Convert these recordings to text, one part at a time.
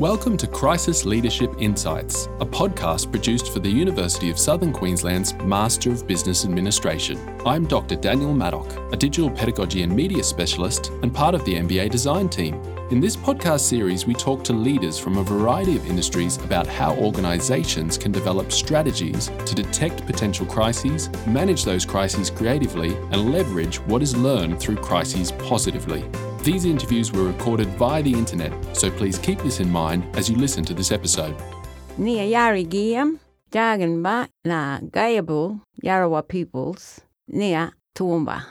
Welcome to Crisis Leadership Insights, a podcast produced for the University of Southern Queensland's Master of Business Administration. I'm Dr. Daniel Maddock, a digital pedagogy and media specialist and part of the MBA design team. In this podcast series, we talk to leaders from a variety of industries about how organisations can develop strategies to detect potential crises, manage those crises creatively, and leverage what is learned through crises positively. These interviews were recorded via the internet, so please keep this in mind as you listen to this episode. Nia Yari Giyam, Jaganba na Gayable Yarawa peoples, Nia Toowoomba.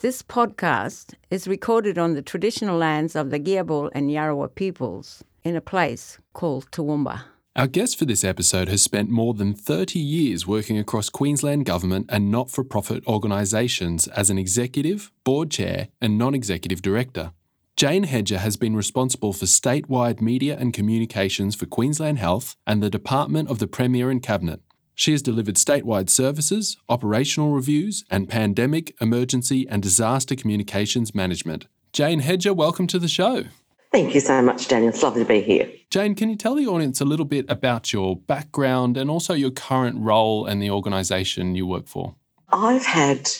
This podcast is recorded on the traditional lands of the Giabul and Yarawa peoples in a place called Toowoomba. Our guest for this episode has spent more than 30 years working across Queensland government and not for profit organisations as an executive, board chair, and non executive director. Jane Hedger has been responsible for statewide media and communications for Queensland Health and the Department of the Premier and Cabinet. She has delivered statewide services, operational reviews, and pandemic, emergency, and disaster communications management. Jane Hedger, welcome to the show. Thank you so much, Daniel. It's lovely to be here. Jane, can you tell the audience a little bit about your background and also your current role and the organisation you work for? I've had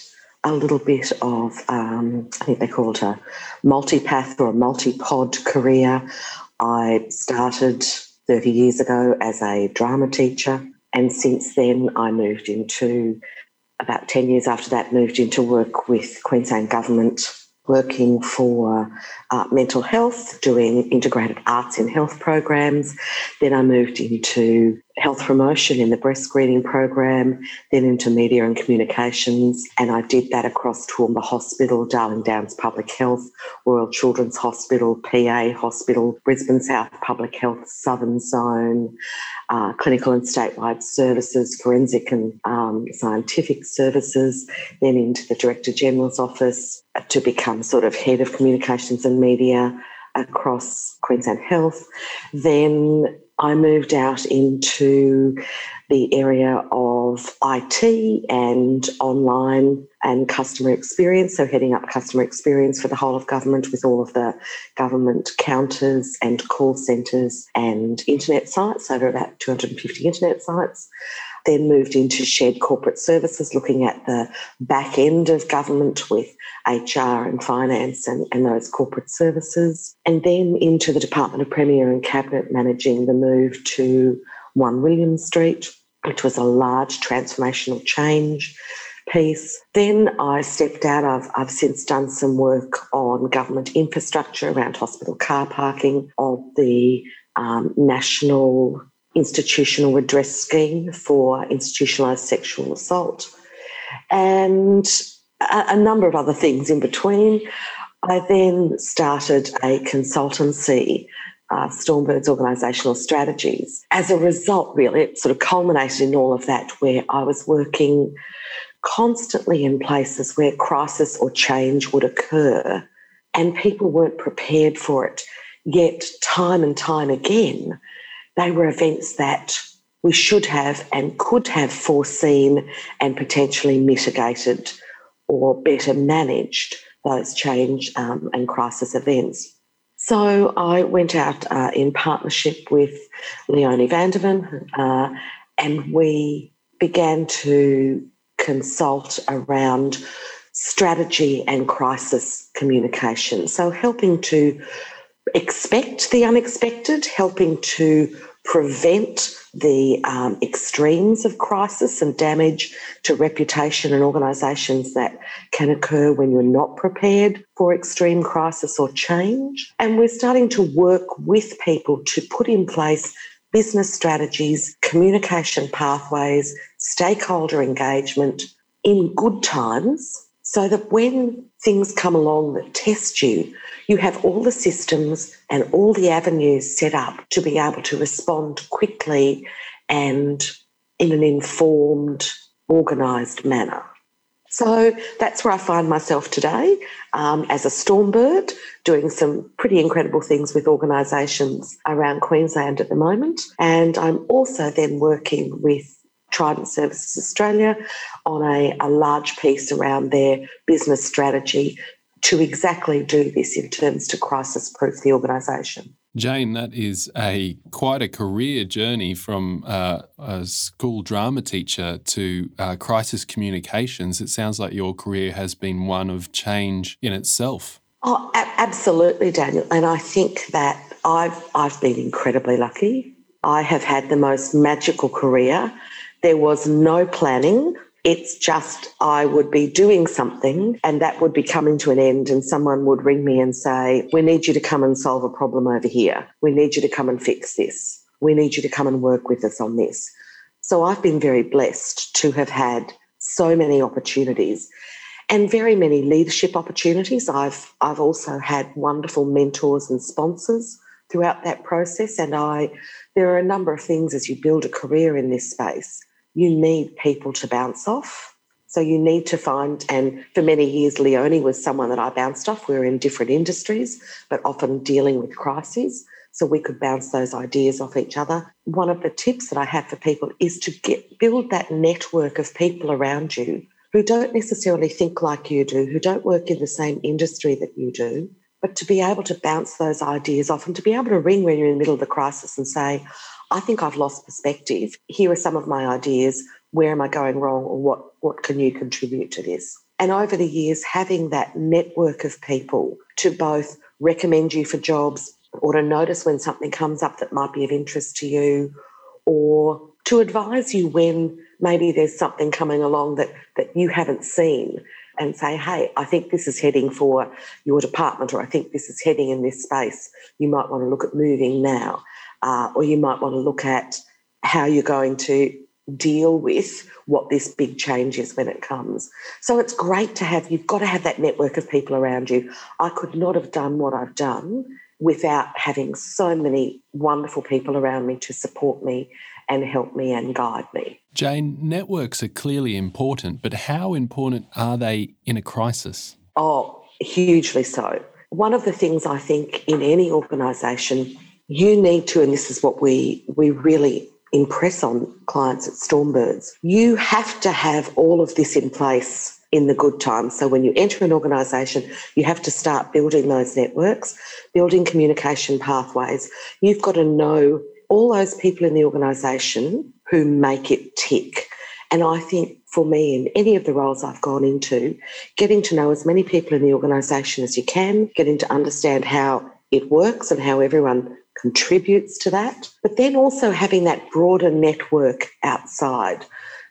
a little bit of, um, I think they call it a multipath or a multi-pod career. I started 30 years ago as a drama teacher, and since then I moved into, about 10 years after that, moved into work with Queensland Government working for uh, mental health, doing integrated arts in health programs. Then I moved into health promotion in the breast screening program, then into media and communications. And I did that across Toowoomba Hospital, Darling Downs Public Health, Royal Children's Hospital, PA Hospital, Brisbane South Public Health, Southern Zone, uh, clinical and statewide services, forensic and um, scientific services, then into the Director General's office to become sort of head of communications and media across Queensland Health. Then I moved out into the area of IT and online and customer experience. So, heading up customer experience for the whole of government with all of the government counters and call centres and internet sites, over about 250 internet sites. Then moved into shared corporate services, looking at the back end of government with HR and finance and, and those corporate services. And then into the Department of Premier and Cabinet, managing the move to 1 William Street, which was a large transformational change piece. Then I stepped out. I've, I've since done some work on government infrastructure around hospital car parking, of the um, national institutional redress scheme for institutionalised sexual assault, and a, a number of other things in between. I then started a consultancy uh, Stormbird's organisational strategies. As a result, really, it sort of culminated in all of that, where I was working constantly in places where crisis or change would occur and people weren't prepared for it. Yet, time and time again, they were events that we should have and could have foreseen and potentially mitigated or better managed those change um, and crisis events. So I went out uh, in partnership with Leonie Vanderman uh, and we began to consult around strategy and crisis communication. So helping to expect the unexpected, helping to prevent the um, extremes of crisis and damage to reputation and organisations that can occur when you're not prepared for extreme crisis or change. And we're starting to work with people to put in place business strategies, communication pathways, stakeholder engagement in good times so that when things come along that test you, you have all the systems and all the avenues set up to be able to respond quickly and in an informed, organised manner. So that's where I find myself today um, as a Stormbird, doing some pretty incredible things with organisations around Queensland at the moment. And I'm also then working with Trident Services Australia on a, a large piece around their business strategy to exactly do this in terms to crisis proof the organisation. Jane, that is a quite a career journey from uh, a school drama teacher to uh, crisis communications. It sounds like your career has been one of change in itself. Oh, a- absolutely, Daniel. And I think that I've I've been incredibly lucky. I have had the most magical career. There was no planning. It's just I would be doing something and that would be coming to an end, and someone would ring me and say, We need you to come and solve a problem over here. We need you to come and fix this. We need you to come and work with us on this. So I've been very blessed to have had so many opportunities and very many leadership opportunities. I've I've also had wonderful mentors and sponsors throughout that process. And I there are a number of things as you build a career in this space you need people to bounce off. So you need to find, and for many years, Leonie was someone that I bounced off. We were in different industries, but often dealing with crises. So we could bounce those ideas off each other. One of the tips that I have for people is to get build that network of people around you who don't necessarily think like you do, who don't work in the same industry that you do, but to be able to bounce those ideas off and to be able to ring when you're in the middle of the crisis and say, I think I've lost perspective. Here are some of my ideas. Where am I going wrong, or what, what can you contribute to this? And over the years, having that network of people to both recommend you for jobs or to notice when something comes up that might be of interest to you or to advise you when maybe there's something coming along that, that you haven't seen and say, hey, I think this is heading for your department, or I think this is heading in this space. You might want to look at moving now uh, or you might want to look at how you're going to deal with what this big change is when it comes. So it's great to have, you've got to have that network of people around you. I could not have done what I've done without having so many wonderful people around me to support me and help me and guide me. Jane, networks are clearly important, but how important are they in a crisis? Oh, hugely so. One of the things I think in any organisation you need to, and this is what we we really impress on clients at Stormbirds, you have to have all of this in place in the good times. So when you enter an organisation, you have to start building those networks, building communication pathways. You've got to know all those people in the organisation who make it tick. And I think for me, in any of the roles I've gone into, getting to know as many people in the organisation as you can, getting to understand how it works and how everyone contributes to that, but then also having that broader network outside.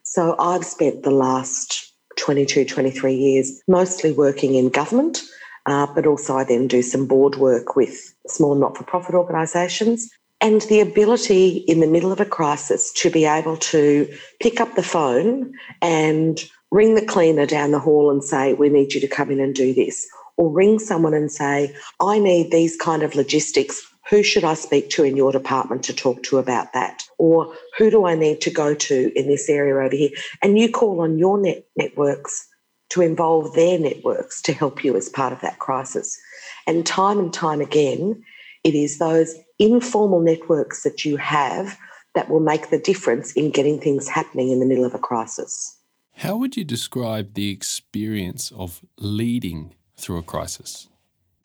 So I've spent the last 22, 23 years mostly working in government, uh, but also I then do some board work with small not for profit organisations. And the ability in the middle of a crisis to be able to pick up the phone and ring the cleaner down the hall and say, We need you to come in and do this. Or ring someone and say, I need these kind of logistics who should I speak to in your department to talk to about that? Or who do I need to go to in this area over here? And you call on your net networks to involve their networks to help you as part of that crisis. And time and time again, it is those informal networks that you have that will make the difference in getting things happening in the middle of a crisis. How would you describe the experience of leading through a crisis?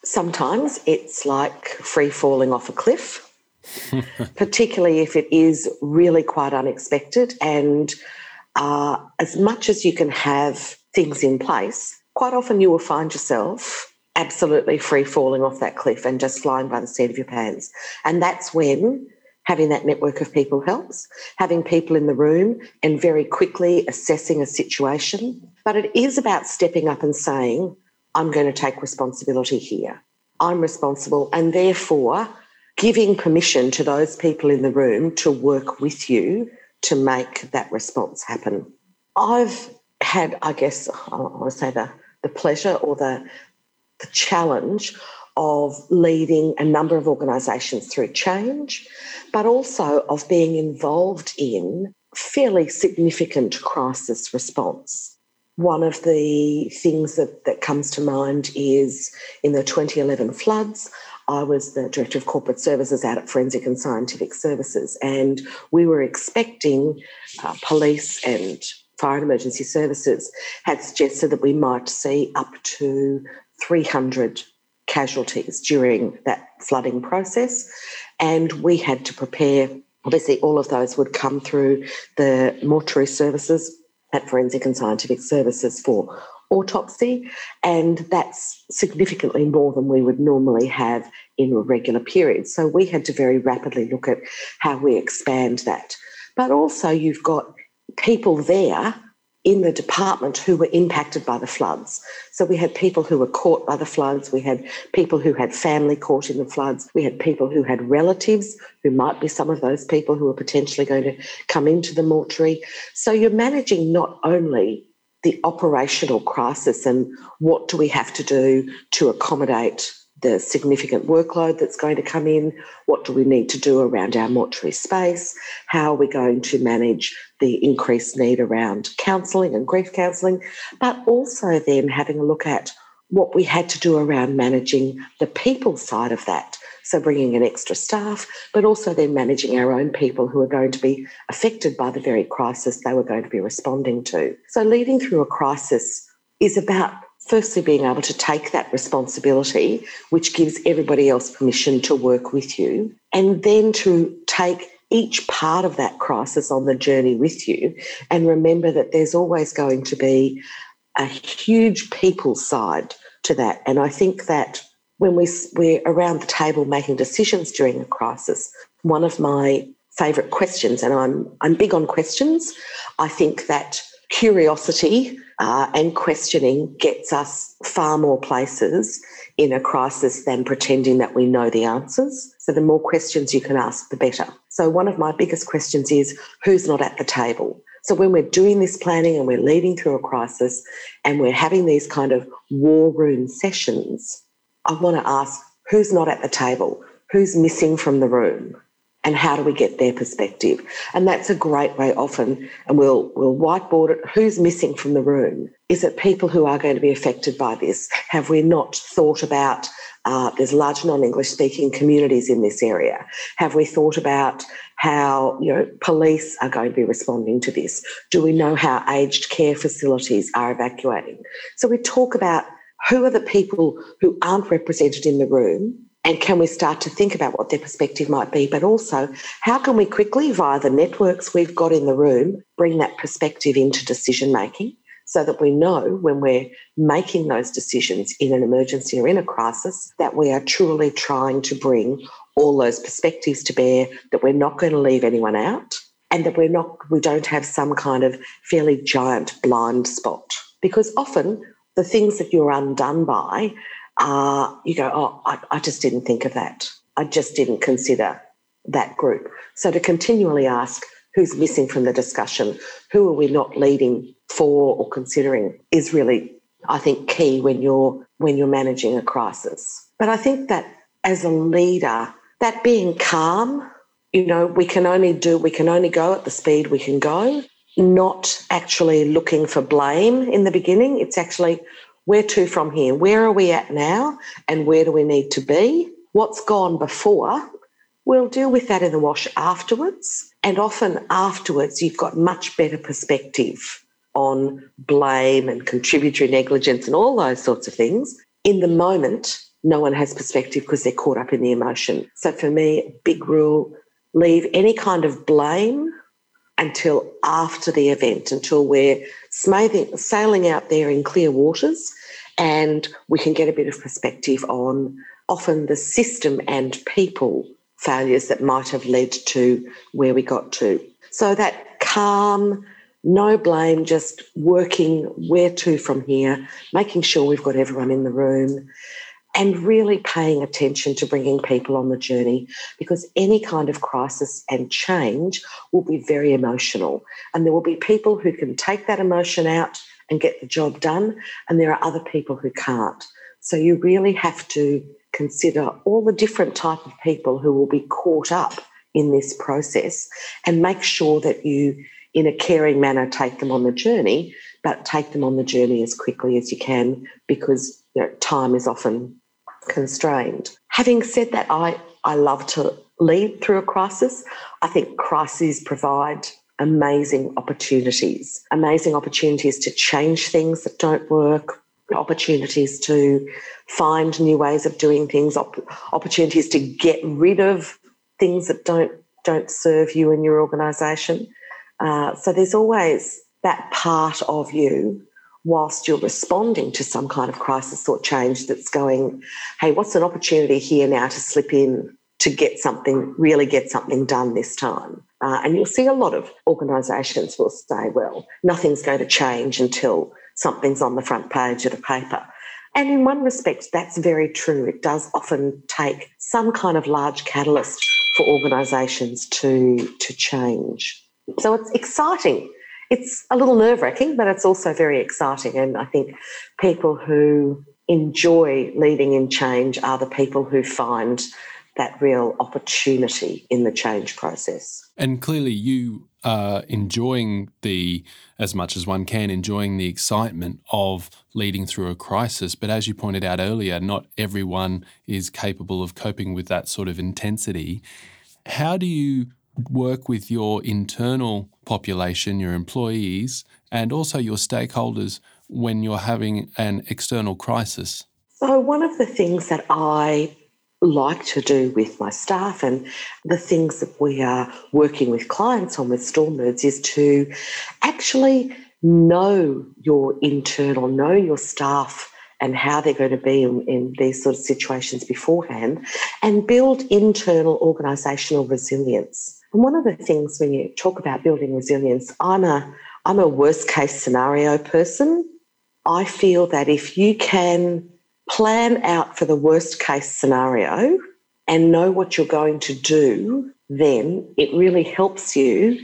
Sometimes it's like free falling off a cliff, particularly if it is really quite unexpected. And uh, as much as you can have things in place, quite often you will find yourself absolutely free falling off that cliff and just flying by the seat of your pants. And that's when having that network of people helps, having people in the room and very quickly assessing a situation. But it is about stepping up and saying, I'm going to take responsibility here. I'm responsible, and therefore giving permission to those people in the room to work with you to make that response happen. I've had, I guess, I want to say the, the pleasure or the, the challenge of leading a number of organisations through change, but also of being involved in fairly significant crisis response. One of the things that, that comes to mind is in the 2011 floods, I was the Director of Corporate Services out at Forensic and Scientific Services, and we were expecting uh, police and fire and emergency services had suggested that we might see up to 300 casualties during that flooding process. And we had to prepare, obviously, all of those would come through the mortuary services at Forensic and Scientific Services for autopsy, and that's significantly more than we would normally have in a regular period. So we had to very rapidly look at how we expand that. But also, you've got people there in the department who were impacted by the floods. So we had people who were caught by the floods, we had people who had family caught in the floods, we had people who had relatives who might be some of those people who are potentially going to come into the mortuary. So you're managing not only the operational crisis and what do we have to do to accommodate the significant workload that's going to come in, what do we need to do around our mortuary space, how are we going to manage the increased need around counselling and grief counselling, but also then having a look at what we had to do around managing the people side of that. So bringing in extra staff, but also then managing our own people who are going to be affected by the very crisis they were going to be responding to. So leading through a crisis is about firstly being able to take that responsibility, which gives everybody else permission to work with you, and then to take each part of that crisis on the journey with you and remember that there's always going to be a huge people side to that. And I think that when we, we're around the table making decisions during a crisis, one of my favourite questions, and I'm, I'm big on questions, I think that curiosity uh, and questioning gets us far more places in a crisis than pretending that we know the answers. So, the more questions you can ask, the better. So, one of my biggest questions is who's not at the table? So, when we're doing this planning and we're leading through a crisis and we're having these kind of war room sessions, I want to ask who's not at the table? Who's missing from the room? And how do we get their perspective? And that's a great way often, and we'll we'll whiteboard it. Who's missing from the room? Is it people who are going to be affected by this? Have we not thought about? Uh, there's large non-English speaking communities in this area. Have we thought about how you know police are going to be responding to this? Do we know how aged care facilities are evacuating? So we talk about who are the people who aren't represented in the room and can we start to think about what their perspective might be? But also, how can we quickly, via the networks we've got in the room, bring that perspective into decision making so that we know when we're making those decisions in an emergency or in a crisis that we are truly trying to bring all those perspectives to bear, that we're not going to leave anyone out, and that we're not, we don't have some kind of fairly giant blind spot. Because often the things that you're undone by uh, you go, oh, I, I just didn't think of that. I just didn't consider that group. So to continually ask who's missing from the discussion, who are we not leading for or considering is really, I think, key when you're when you're managing a crisis. But I think that as a leader, that being calm, you know, we can only do we can only go at the speed we can go, not actually looking for blame in the beginning. It's actually where to from here? Where are we at now? And where do we need to be? What's gone before? We'll deal with that in the wash afterwards. And often afterwards, you've got much better perspective on blame and contributory negligence and all those sorts of things. In the moment, no one has perspective because they're caught up in the emotion. So for me, big rule leave any kind of blame until after the event, until we're smoothing, sailing out there in clear waters and we can get a bit of perspective on often the system and people failures that might have led to where we got to. So that calm, no blame, just working where to from here, making sure we've got everyone in the room, and really paying attention to bringing people on the journey because any kind of crisis and change will be very emotional. And there will be people who can take that emotion out and get the job done, and there are other people who can't. So you really have to consider all the different type of people who will be caught up in this process and make sure that you in a caring manner take them on the journey but take them on the journey as quickly as you can because you know, time is often constrained. Having said that, I, I love to lead through a crisis. I think crises provide amazing opportunities, amazing opportunities to change things that don't work, opportunities to find new ways of doing things, op- opportunities to get rid of things that don't don't serve you and your organisation. Uh, so there's always that part of you whilst you're responding to some kind of crisis or change that's going, hey, what's an opportunity here now to slip in to get something, really get something done this time? Uh, and you'll see a lot of organisations will say, well, nothing's going to change until something's on the front page of the paper. And in one respect, that's very true. It does often take some kind of large catalyst for organisations to, to change. So it's exciting. It's a little nerve wracking, but it's also very exciting. And I think people who enjoy leading in change are the people who find that real opportunity in the change process. And clearly, you are enjoying the, as much as one can, enjoying the excitement of leading through a crisis. But as you pointed out earlier, not everyone is capable of coping with that sort of intensity. How do you work with your internal population, your employees, and also your stakeholders when you're having an external crisis? So, one of the things that I like to do with my staff and the things that we are working with clients on with Stormbirds is to actually know your internal, know your staff and how they're going to be in, in these sort of situations beforehand and build internal organisational resilience. And one of the things when you talk about building resilience, I'm a I'm a worst case scenario person. I feel that if you can plan out for the worst case scenario and know what you're going to do, then it really helps you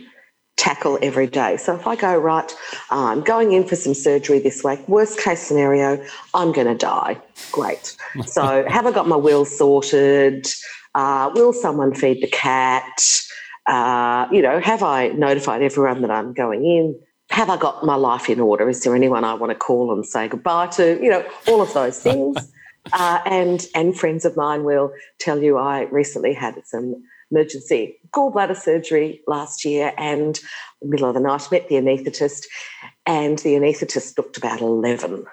tackle every day. So if I go, right, I'm going in for some surgery this week, worst case scenario, I'm going to die. Great. So have I got my will sorted? Uh, will someone feed the cat? Uh, you know, have I notified everyone that I'm going in? have I got my life in order? Is there anyone I want to call and say goodbye to? You know, all of those things. uh, and and friends of mine will tell you I recently had some emergency gallbladder surgery last year, and middle of the night met the anaesthetist, and the anaesthetist looked about eleven,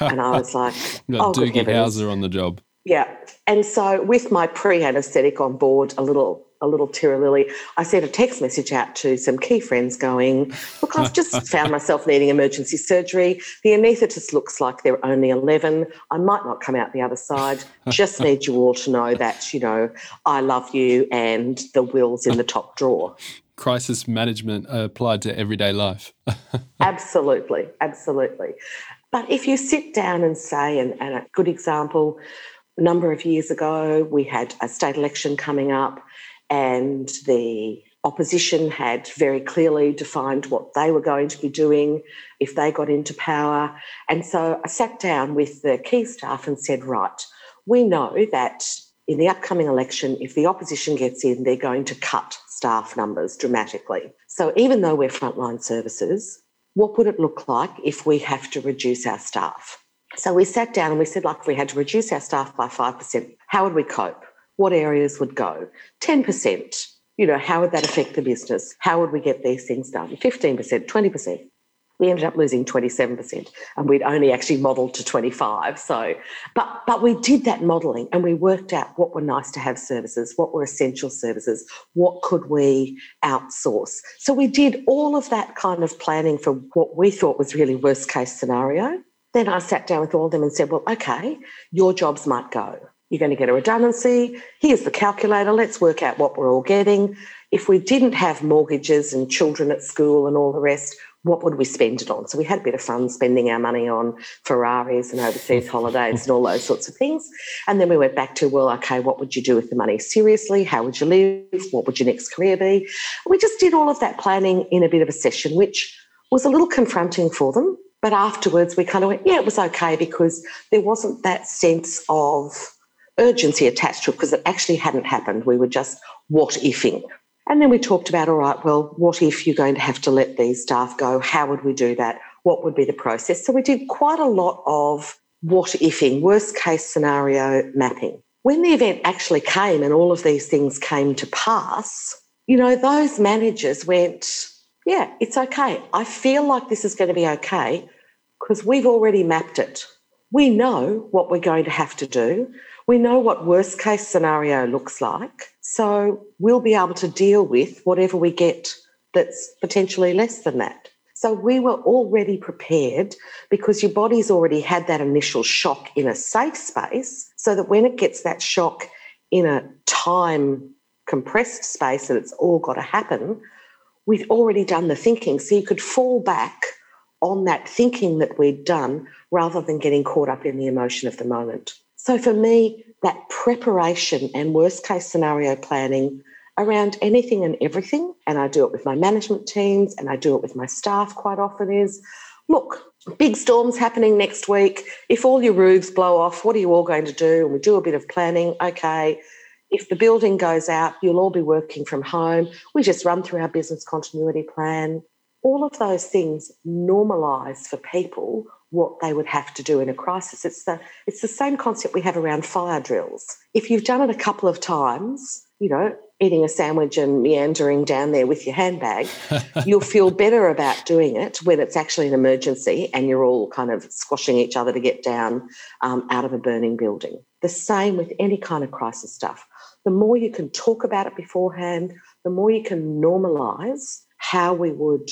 and I was like, "Oh, Doogie Howser on the job." Yeah, and so with my pre-anaesthetic on board, a little a little Lily, I sent a text message out to some key friends going, Look, I've just found myself needing emergency surgery. The anaesthetist looks like they're only 11. I might not come out the other side. Just need you all to know that, you know, I love you and the will's in the top drawer. Crisis management applied to everyday life. absolutely, absolutely. But if you sit down and say, and, and a good example, a number of years ago, we had a state election coming up and the opposition had very clearly defined what they were going to be doing if they got into power. And so I sat down with the key staff and said, right, we know that in the upcoming election, if the opposition gets in, they're going to cut staff numbers dramatically. So even though we're frontline services, what would it look like if we have to reduce our staff? So we sat down and we said, like, if we had to reduce our staff by 5%, how would we cope? What areas would go. 10%, you know, how would that affect the business? How would we get these things done? 15%, 20%. We ended up losing 27%, and we'd only actually modelled to 25. So, but but we did that modelling and we worked out what were nice to have services, what were essential services, what could we outsource. So we did all of that kind of planning for what we thought was really worst case scenario. Then I sat down with all of them and said, well, okay, your jobs might go. You're going to get a redundancy. Here's the calculator. Let's work out what we're all getting. If we didn't have mortgages and children at school and all the rest, what would we spend it on? So we had a bit of fun spending our money on Ferraris and overseas holidays and all those sorts of things. And then we went back to, well, okay, what would you do with the money? Seriously, how would you live? What would your next career be? We just did all of that planning in a bit of a session, which was a little confronting for them. But afterwards, we kind of went, yeah, it was okay because there wasn't that sense of urgency attached to it because it actually hadn't happened. We were just what ifing. And then we talked about, all right, well, what if you're going to have to let these staff go? How would we do that? What would be the process? So we did quite a lot of what ifing, worst case scenario mapping. When the event actually came and all of these things came to pass, you know, those managers went, yeah, it's okay. I feel like this is going to be okay. because we've already mapped it. We know what we're going to have to do. We know what worst case scenario looks like. So we'll be able to deal with whatever we get that's potentially less than that. So we were already prepared because your body's already had that initial shock in a safe space, so that when it gets that shock in a time compressed space and it's all got to happen, we've already done the thinking. So you could fall back on that thinking that we'd done rather than getting caught up in the emotion of the moment. So for me, that preparation and worst case scenario planning around anything and everything, and I do it with my management teams and I do it with my staff quite often, is look, big storms happening next week. If all your roofs blow off, what are you all going to do? And we do a bit of planning. Okay, if the building goes out, you'll all be working from home. We just run through our business continuity plan. All of those things normalise for people what they would have to do in a crisis. It's the it's the same concept we have around fire drills. If you've done it a couple of times, you know, eating a sandwich and meandering down there with your handbag, you'll feel better about doing it when it's actually an emergency and you're all kind of squashing each other to get down um, out of a burning building. The same with any kind of crisis stuff. The more you can talk about it beforehand, the more you can normalise how we would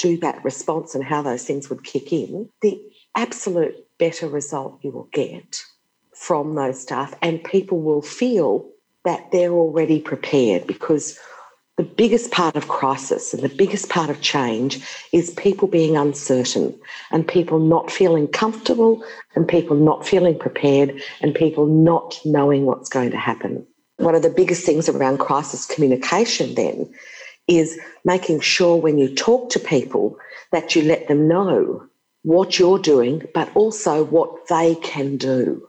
do that response and how those things would kick in, the absolute better result you will get from those staff, and people will feel that they're already prepared because the biggest part of crisis and the biggest part of change is people being uncertain and people not feeling comfortable and people not feeling prepared and people not knowing what's going to happen. One of the biggest things around crisis communication then is making sure when you talk to people that you let them know what you're doing, but also what they can do.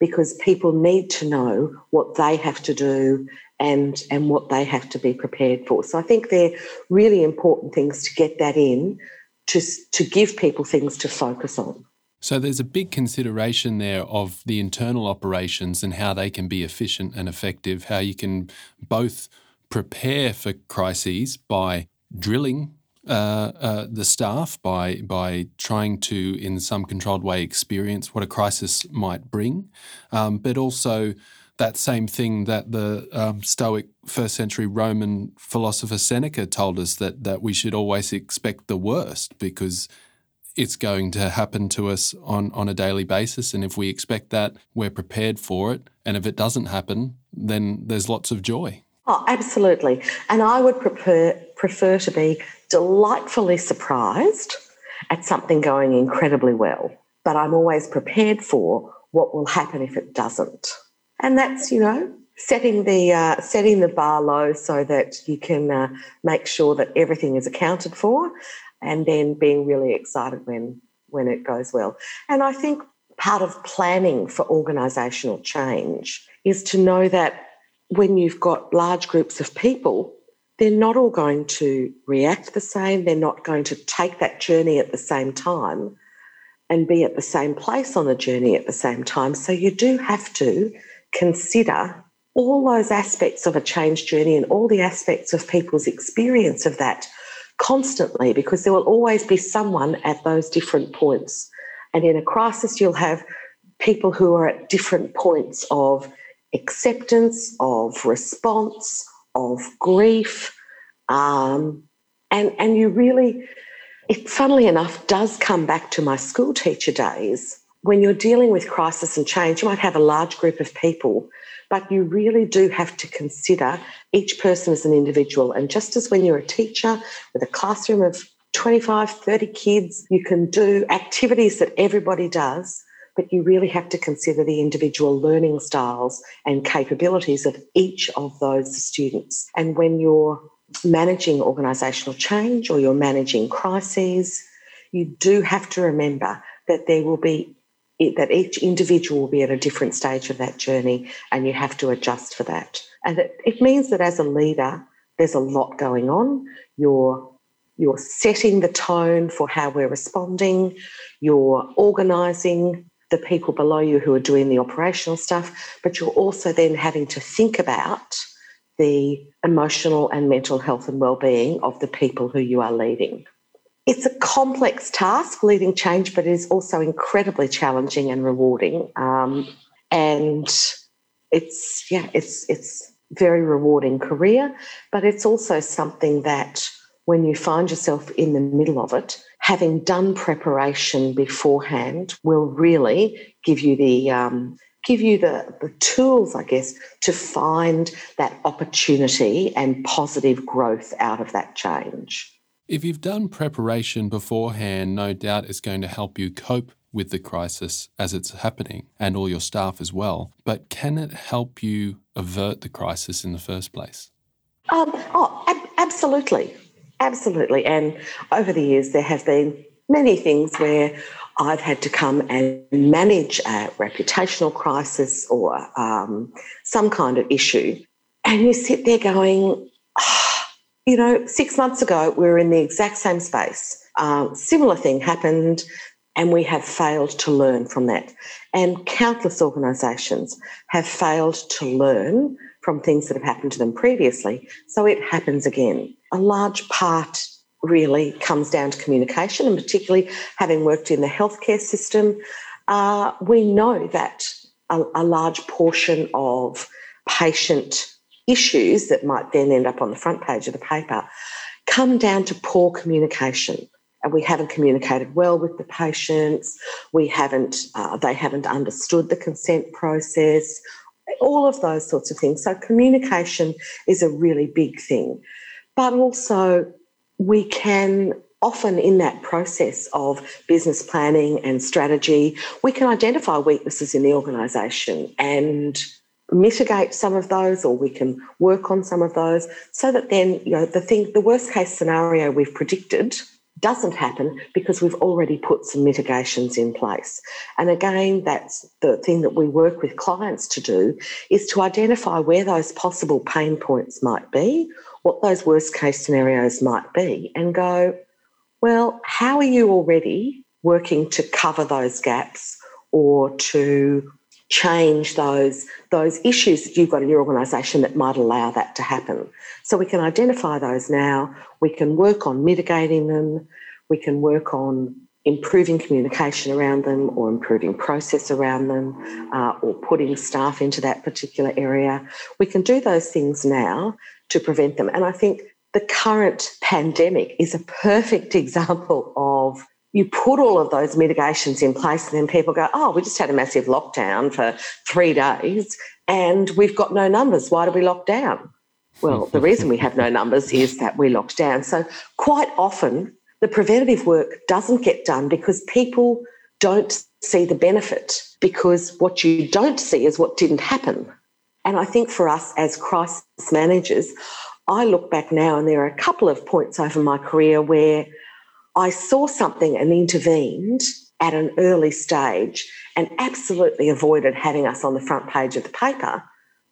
Because people need to know what they have to do and, and what they have to be prepared for. So I think they're really important things to get that in to, to give people things to focus on. So there's a big consideration there of the internal operations and how they can be efficient and effective, how you can both prepare for crises by drilling uh, uh, the staff by by trying to, in some controlled way, experience what a crisis might bring, um, but also that same thing that the um, Stoic first century Roman philosopher Seneca told us that that we should always expect the worst because it's going to happen to us on, on a daily basis. And if we expect that, we're prepared for it. And if it doesn't happen, then there's lots of joy. Oh, absolutely. And I would prefer prefer to be delightfully surprised at something going incredibly well, but I'm always prepared for what will happen if it doesn't. And that's, you know, setting the uh, setting the bar low so that you can uh, make sure that everything is accounted for, and then being really excited when when it goes well. And I think part of planning for organisational change is to know that when you've got large groups of people, they're not all going to react the same. They're not going to take that journey at the same time and be at the same place on the journey at the same time. So you do have to consider all those aspects of a change journey and all the aspects of people's experience of that constantly because there will always be someone at those different points. And in a crisis, you'll have people who are at different points of acceptance, of response, of grief. Um, and, and you really, it funnily enough does come back to my school teacher days. When you're dealing with crisis and change, you might have a large group of people, but you really do have to consider each person as an individual. And just as when you're a teacher with a classroom of 25, 30 kids, you can do activities that everybody does but you really have to consider the individual learning styles and capabilities of each of those students. And when you're managing organisational change or you're managing crises, you do have to remember that there will be that each individual will be at a different stage of that journey and you have to adjust for that. And it, it means that as a leader, there's a lot going on. You're you're setting the tone for how we're responding, you're organising the people below you who are doing the operational stuff, but you're also then having to think about the emotional and mental health and well-being of the people who you are leading. it's a complex task leading change, but it is also incredibly challenging and rewarding. Um, and it's yeah, it's it's very rewarding career, but it's also something that when you find yourself in the middle of it, having done preparation beforehand will really give you the um, give you the, the tools, I guess, to find that opportunity and positive growth out of that change. If you've done preparation beforehand, no doubt it's going to help you cope with the crisis as it's happening and all your staff as well. But can it help you avert the crisis in the first place? Um, oh, ab- absolutely. Absolutely. And over the years, there have been many things where I've had to come and manage a reputational crisis or um, some kind of issue. And you sit there going, oh, you know, six months ago, we were in the exact same space. Uh, similar thing happened, and we have failed to learn from that. And countless organisations have failed to learn from things that have happened to them previously. So it happens again. A large part really comes down to communication, and particularly having worked in the healthcare system, uh, we know that a, a large portion of patient issues that might then end up on the front page of the paper come down to poor communication. And we haven't communicated well with the patients. We haven't uh, they haven't understood the consent process. All of those sorts of things. So communication is a really big thing but also we can often in that process of business planning and strategy, we can identify weaknesses in the organisation and mitigate some of those or we can work on some of those so that then you know the thing the worst case scenario we've predicted doesn't happen because we've already put some mitigations in place. And again, that's the thing that we work with clients to do is to identify where those possible pain points might be what those worst case scenarios might be and go, well, how are you already working to cover those gaps or to change those, those issues that you've got in your organisation that might allow that to happen? So we can identify those now, we can work on mitigating them, we can work on improving communication around them or improving process around them uh, or putting staff into that particular area. We can do those things now to prevent them. And I think the current pandemic is a perfect example of you put all of those mitigations in place and then people go, oh, we just had a massive lockdown for three days and we've got no numbers. Why do we lock down? Well, the reason we have no numbers is that we locked down. So, quite often, the preventative work doesn't get done because people don't see the benefit because what you don't see is what didn't happen. And I think for us as crisis managers, I look back now and there are a couple of points over my career where I saw something and intervened at an early stage and absolutely avoided having us on the front page of the paper.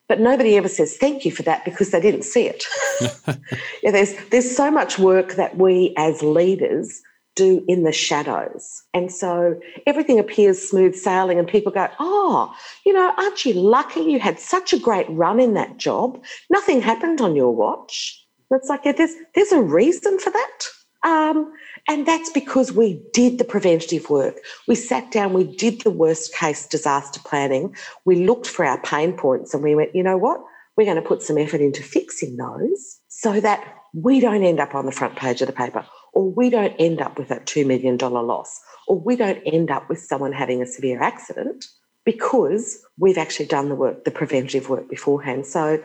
But nobody ever says thank you for that because they didn't see it. yeah, there's there's so much work that we as leaders do in the shadows. And so everything appears smooth sailing, and people go, Oh, you know, aren't you lucky you had such a great run in that job? Nothing happened on your watch. it's like, yeah, there's, there's a reason for that. Um, and that's because we did the preventative work. We sat down, we did the worst case disaster planning, we looked for our pain points, and we went, you know what? We're going to put some effort into fixing those so that we don't end up on the front page of the paper or we don't end up with that $2 million loss, or we don't end up with someone having a severe accident because we've actually done the work, the preventative work beforehand. So,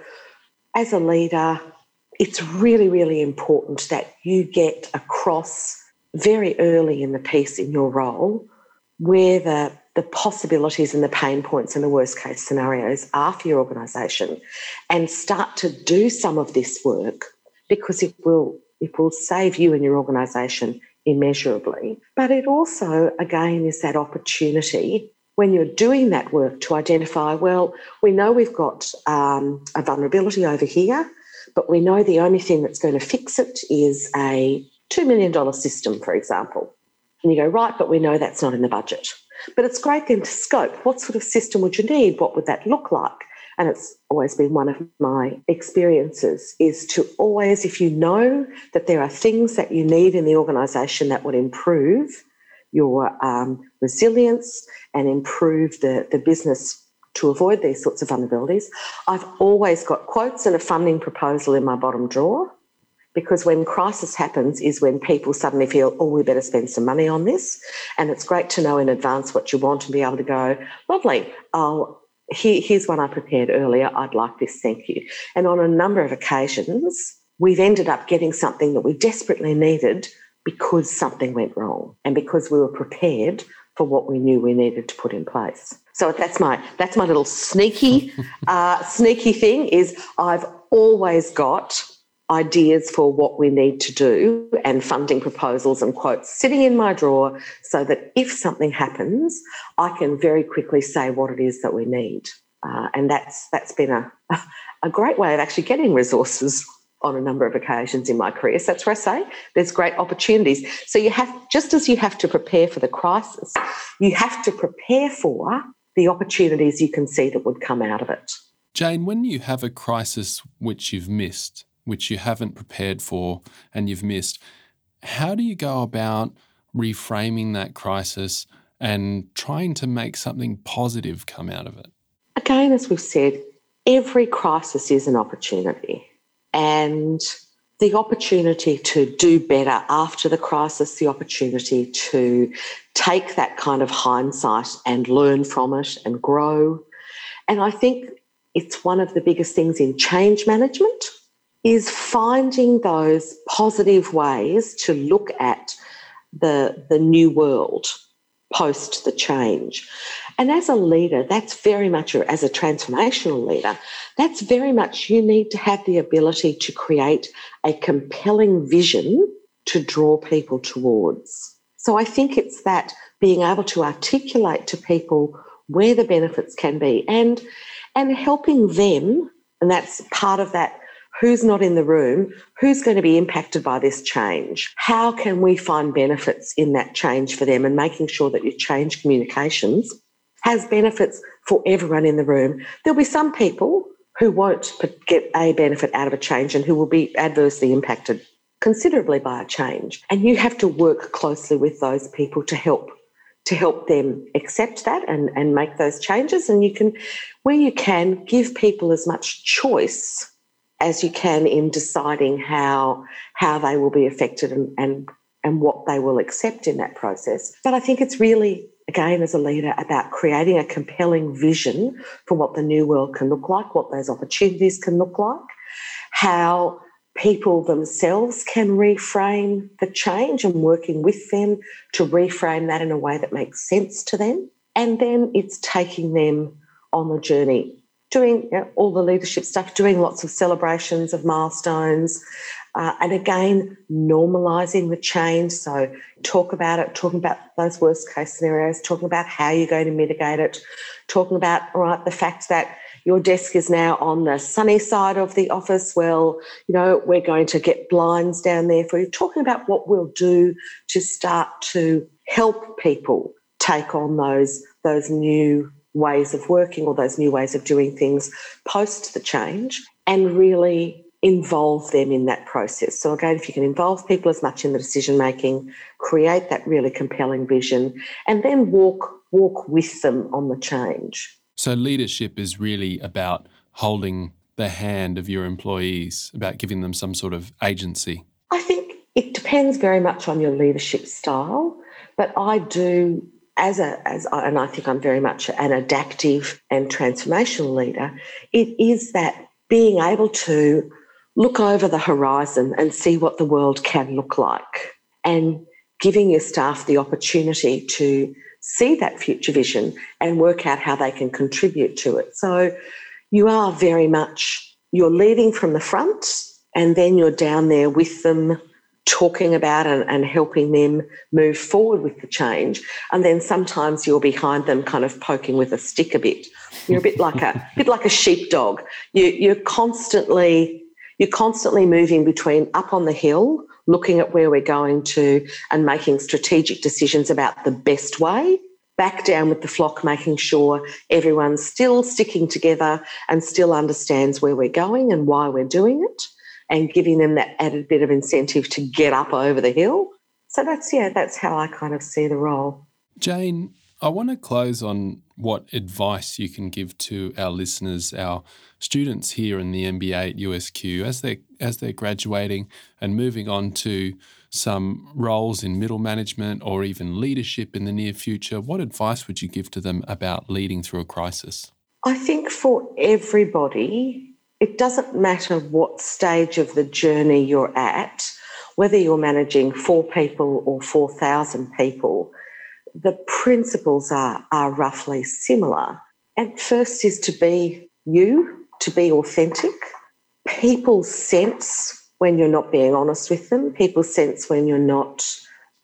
as a leader, it's really, really important that you get across very early in the piece in your role where the, the possibilities and the pain points and the worst case scenarios are for your organisation and start to do some of this work because it will it will save you and your organisation immeasurably. But it also, again, is that opportunity when you're doing that work to identify well, we know we've got um, a vulnerability over here, but we know the only thing that's going to fix it is a $2 million system, for example. And you go, right, but we know that's not in the budget. But it's great then to scope what sort of system would you need? What would that look like? And it's always been one of my experiences, is to always, if you know that there are things that you need in the organisation that would improve your um, resilience and improve the, the business to avoid these sorts of vulnerabilities, I've always got quotes and a funding proposal in my bottom drawer because when crisis happens is when people suddenly feel, oh, we better spend some money on this. And it's great to know in advance what you want and be able to go, lovely, I'll, here, here's one I prepared earlier. I'd like this, thank you. And on a number of occasions, we've ended up getting something that we desperately needed because something went wrong and because we were prepared for what we knew we needed to put in place. So that's my that's my little sneaky uh, sneaky thing is I've always got ideas for what we need to do and funding proposals and quotes sitting in my drawer so that if something happens, I can very quickly say what it is that we need. Uh, and that's that's been a, a great way of actually getting resources on a number of occasions in my career. So that's where I say there's great opportunities. So you have just as you have to prepare for the crisis, you have to prepare for the opportunities you can see that would come out of it. Jane, when you have a crisis which you've missed, which you haven't prepared for and you've missed. How do you go about reframing that crisis and trying to make something positive come out of it? Again, as we've said, every crisis is an opportunity. And the opportunity to do better after the crisis, the opportunity to take that kind of hindsight and learn from it and grow. And I think it's one of the biggest things in change management is finding those positive ways to look at the, the new world post the change. And as a leader, that's very much, as a transformational leader, that's very much you need to have the ability to create a compelling vision to draw people towards. So I think it's that being able to articulate to people where the benefits can be and and helping them, and that's part of that who's not in the room, who's going to be impacted by this change? How can we find benefits in that change for them and making sure that your change communications has benefits for everyone in the room? There'll be some people who won't get a benefit out of a change and who will be adversely impacted considerably by a change. And you have to work closely with those people to help to help them accept that and, and make those changes. And you can, where you can, give people as much choice as you can in deciding how how they will be affected and, and and what they will accept in that process. But I think it's really again as a leader about creating a compelling vision for what the new world can look like, what those opportunities can look like, how people themselves can reframe the change and working with them to reframe that in a way that makes sense to them. And then it's taking them on the journey doing you know, all the leadership stuff, doing lots of celebrations of milestones, uh, and again, normalizing the change. So, talk about it, talking about those worst case scenarios, talking about how you're going to mitigate it, talking about, right, the fact that your desk is now on the sunny side of the office. Well, you know, we're going to get blinds down there for you. Talking about what we'll do to start to help people take on those, those new ways of working or those new ways of doing things post the change and really involve them in that process. So again, if you can involve people as much in the decision making, create that really compelling vision, and then walk walk with them on the change. So leadership is really about holding the hand of your employees, about giving them some sort of agency. I think it depends very much on your leadership style, but I do as a as and I think I'm very much an adaptive and transformational leader, it is that being able to look over the horizon and see what the world can look like and giving your staff the opportunity to see that future vision and work out how they can contribute to it. So you are very much you're leading from the front and then you're down there with them talking about and, and helping them move forward with the change. And then sometimes you're behind them kind of poking with a stick a bit. You're a bit like a bit like a sheepdog. You, you're constantly you're constantly moving between up on the hill, looking at where we're going to and making strategic decisions about the best way back down with the flock, making sure everyone's still sticking together and still understands where we're going and why we're doing it, and giving them that added bit of incentive to get up over the hill. So that's yeah, that's how I kind of see the role. Jane, I want to close on what advice you can give to our listeners, our students here in the MBA at USQ as they as they're graduating and moving on to some roles in middle management or even leadership in the near future, what advice would you give to them about leading through a crisis? I think for everybody, it doesn't matter what stage of the journey you're at, whether you're managing four people or 4,000 people, the principles are, are roughly similar. And first is to be you, to be authentic. People sense when you're not being honest with them. People sense when you're not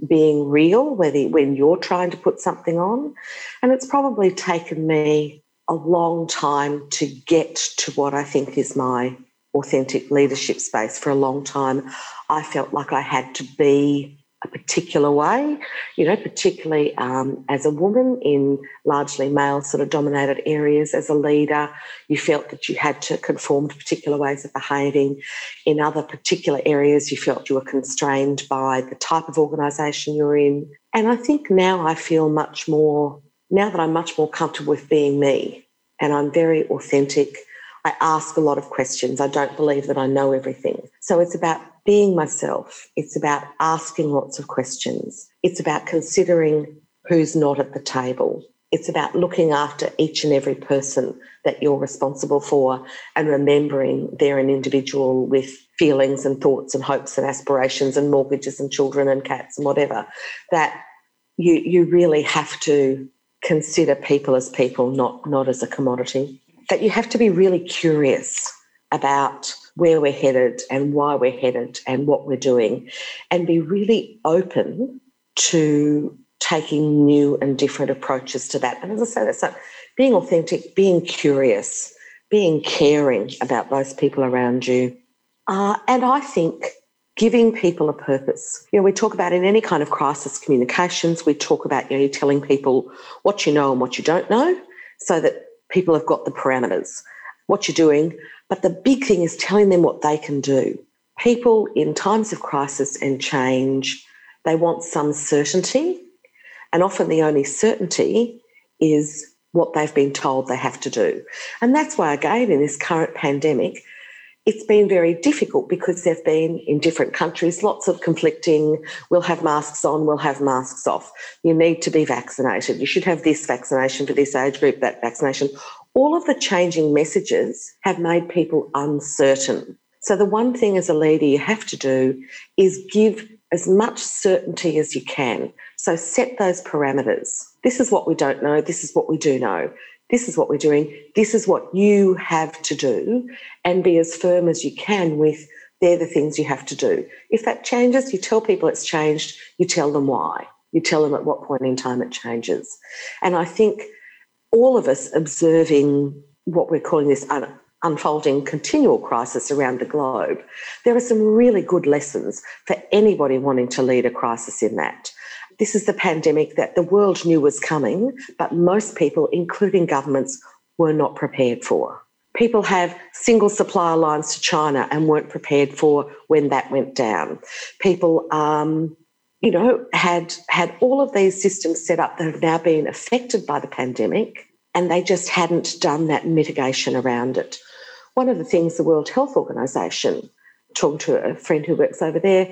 being real, whether when you're trying to put something on. And it's probably taken me a long time to get to what I think is my authentic leadership space. For a long time, I felt like I had to be a particular way, you know, particularly um, as a woman in largely male sort of dominated areas as a leader, you felt that you had to conform to particular ways of behaving. In other particular areas, you felt you were constrained by the type of organisation you're in. And I think now I feel much more, now that I'm much more comfortable with being me and I'm very authentic. I ask a lot of questions. I don't believe that I know everything. So it's about being myself. It's about asking lots of questions. It's about considering who's not at the table. It's about looking after each and every person that you're responsible for and remembering they're an individual with feelings and thoughts and hopes and aspirations and mortgages and children and cats and whatever. That you, you really have to consider people as people, not, not as a commodity. That you have to be really curious about where we're headed and why we're headed and what we're doing, and be really open to taking new and different approaches to that. And as I say, that's like being authentic, being curious, being caring about those people around you. Uh, and I think giving people a purpose. You know, we talk about in any kind of crisis communications, we talk about you know, telling people what you know and what you don't know so that people have got the parameters, what you're doing, but the big thing is telling them what they can do. People in times of crisis and change, they want some certainty. And often the only certainty is what they've been told they have to do. And that's why, again, in this current pandemic, it's been very difficult because there've been in different countries lots of conflicting we'll have masks on we'll have masks off you need to be vaccinated you should have this vaccination for this age group that vaccination all of the changing messages have made people uncertain. So, the one thing as a leader you have to do is give as much certainty as you can. So, set those parameters. This is what we don't know. This is what we do know. This is what we're doing. This is what you have to do. And be as firm as you can with they're the things you have to do. If that changes, you tell people it's changed, you tell them why. You tell them at what point in time it changes. And I think all of us observing what we're calling this un- unfolding continual crisis around the globe, there are some really good lessons for anybody wanting to lead a crisis in that. This is the pandemic that the world knew was coming, but most people, including governments, were not prepared for. People have single supplier lines to China and weren't prepared for when that went down. People um, you know, had had all of these systems set up that have now been affected by the pandemic, and they just hadn't done that mitigation around it. One of the things the World Health Organization, talking to a friend who works over there,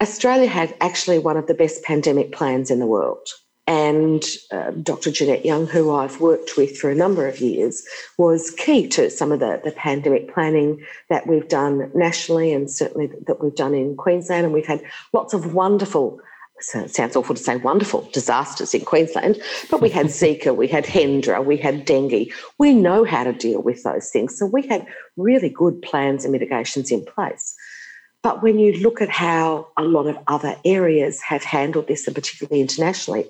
Australia had actually one of the best pandemic plans in the world. And uh, Dr. Jeanette Young, who I've worked with for a number of years, was key to some of the, the pandemic planning that we've done nationally and certainly that we've done in Queensland. And we've had lots of wonderful so it sounds awful to say wonderful disasters in Queensland, but we had Zika, we had Hendra, we had dengue. We know how to deal with those things. So we had really good plans and mitigations in place. But when you look at how a lot of other areas have handled this, and particularly internationally,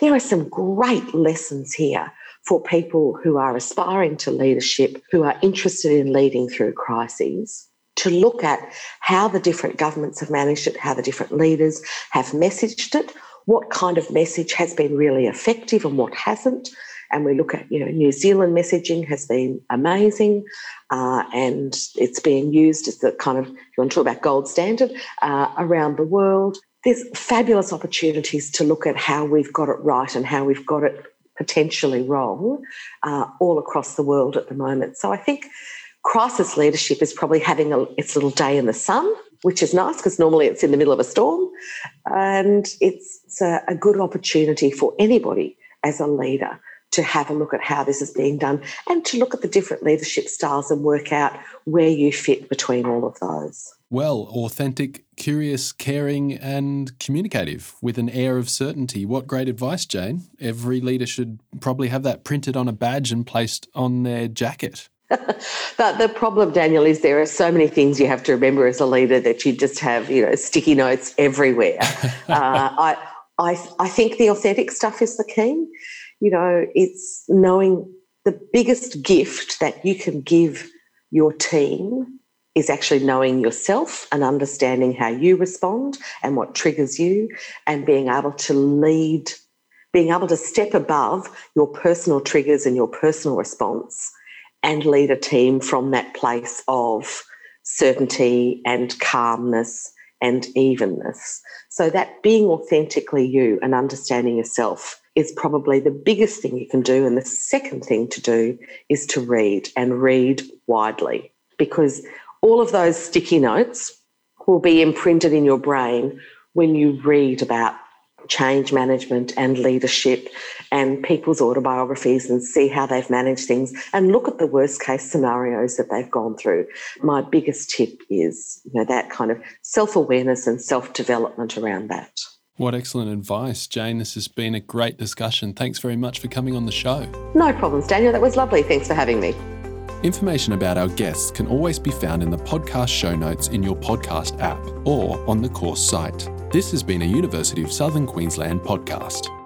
there are some great lessons here for people who are aspiring to leadership, who are interested in leading through crises, to look at how the different governments have managed it, how the different leaders have messaged it, what kind of message has been really effective and what hasn't. And we look at, you know, New Zealand messaging has been amazing uh, and it's being used as the kind of, if you want to talk about gold standard uh, around the world. There's fabulous opportunities to look at how we've got it right and how we've got it potentially wrong uh, all across the world at the moment. So I think crisis leadership is probably having a, its little day in the sun, which is nice because normally it's in the middle of a storm. And it's, it's a, a good opportunity for anybody as a leader to have a look at how this is being done and to look at the different leadership styles and work out where you fit between all of those. Well, authentic, curious, caring, and communicative with an air of certainty. What great advice, Jane. Every leader should probably have that printed on a badge and placed on their jacket. but the problem, Daniel, is there are so many things you have to remember as a leader that you just have, you know, sticky notes everywhere. uh, I, I, I think the authentic stuff is the key. You know, it's knowing the biggest gift that you can give your team is actually knowing yourself and understanding how you respond and what triggers you and being able to lead, being able to step above your personal triggers and your personal response and lead a team from that place of certainty and calmness and evenness. So that being authentically you and understanding yourself is probably the biggest thing you can do. And the second thing to do is to read and read widely because all of those sticky notes will be imprinted in your brain when you read about change management and leadership and people's autobiographies and see how they've managed things and look at the worst case scenarios that they've gone through. My biggest tip is, you know, that kind of self-awareness and self-development around that. What excellent advice, Jane. This has been a great discussion. Thanks very much for coming on the show. No problems, Daniel. That was lovely. Thanks for having me. Information about our guests can always be found in the podcast show notes in your podcast app or on the course site. This has been a University of Southern Queensland podcast.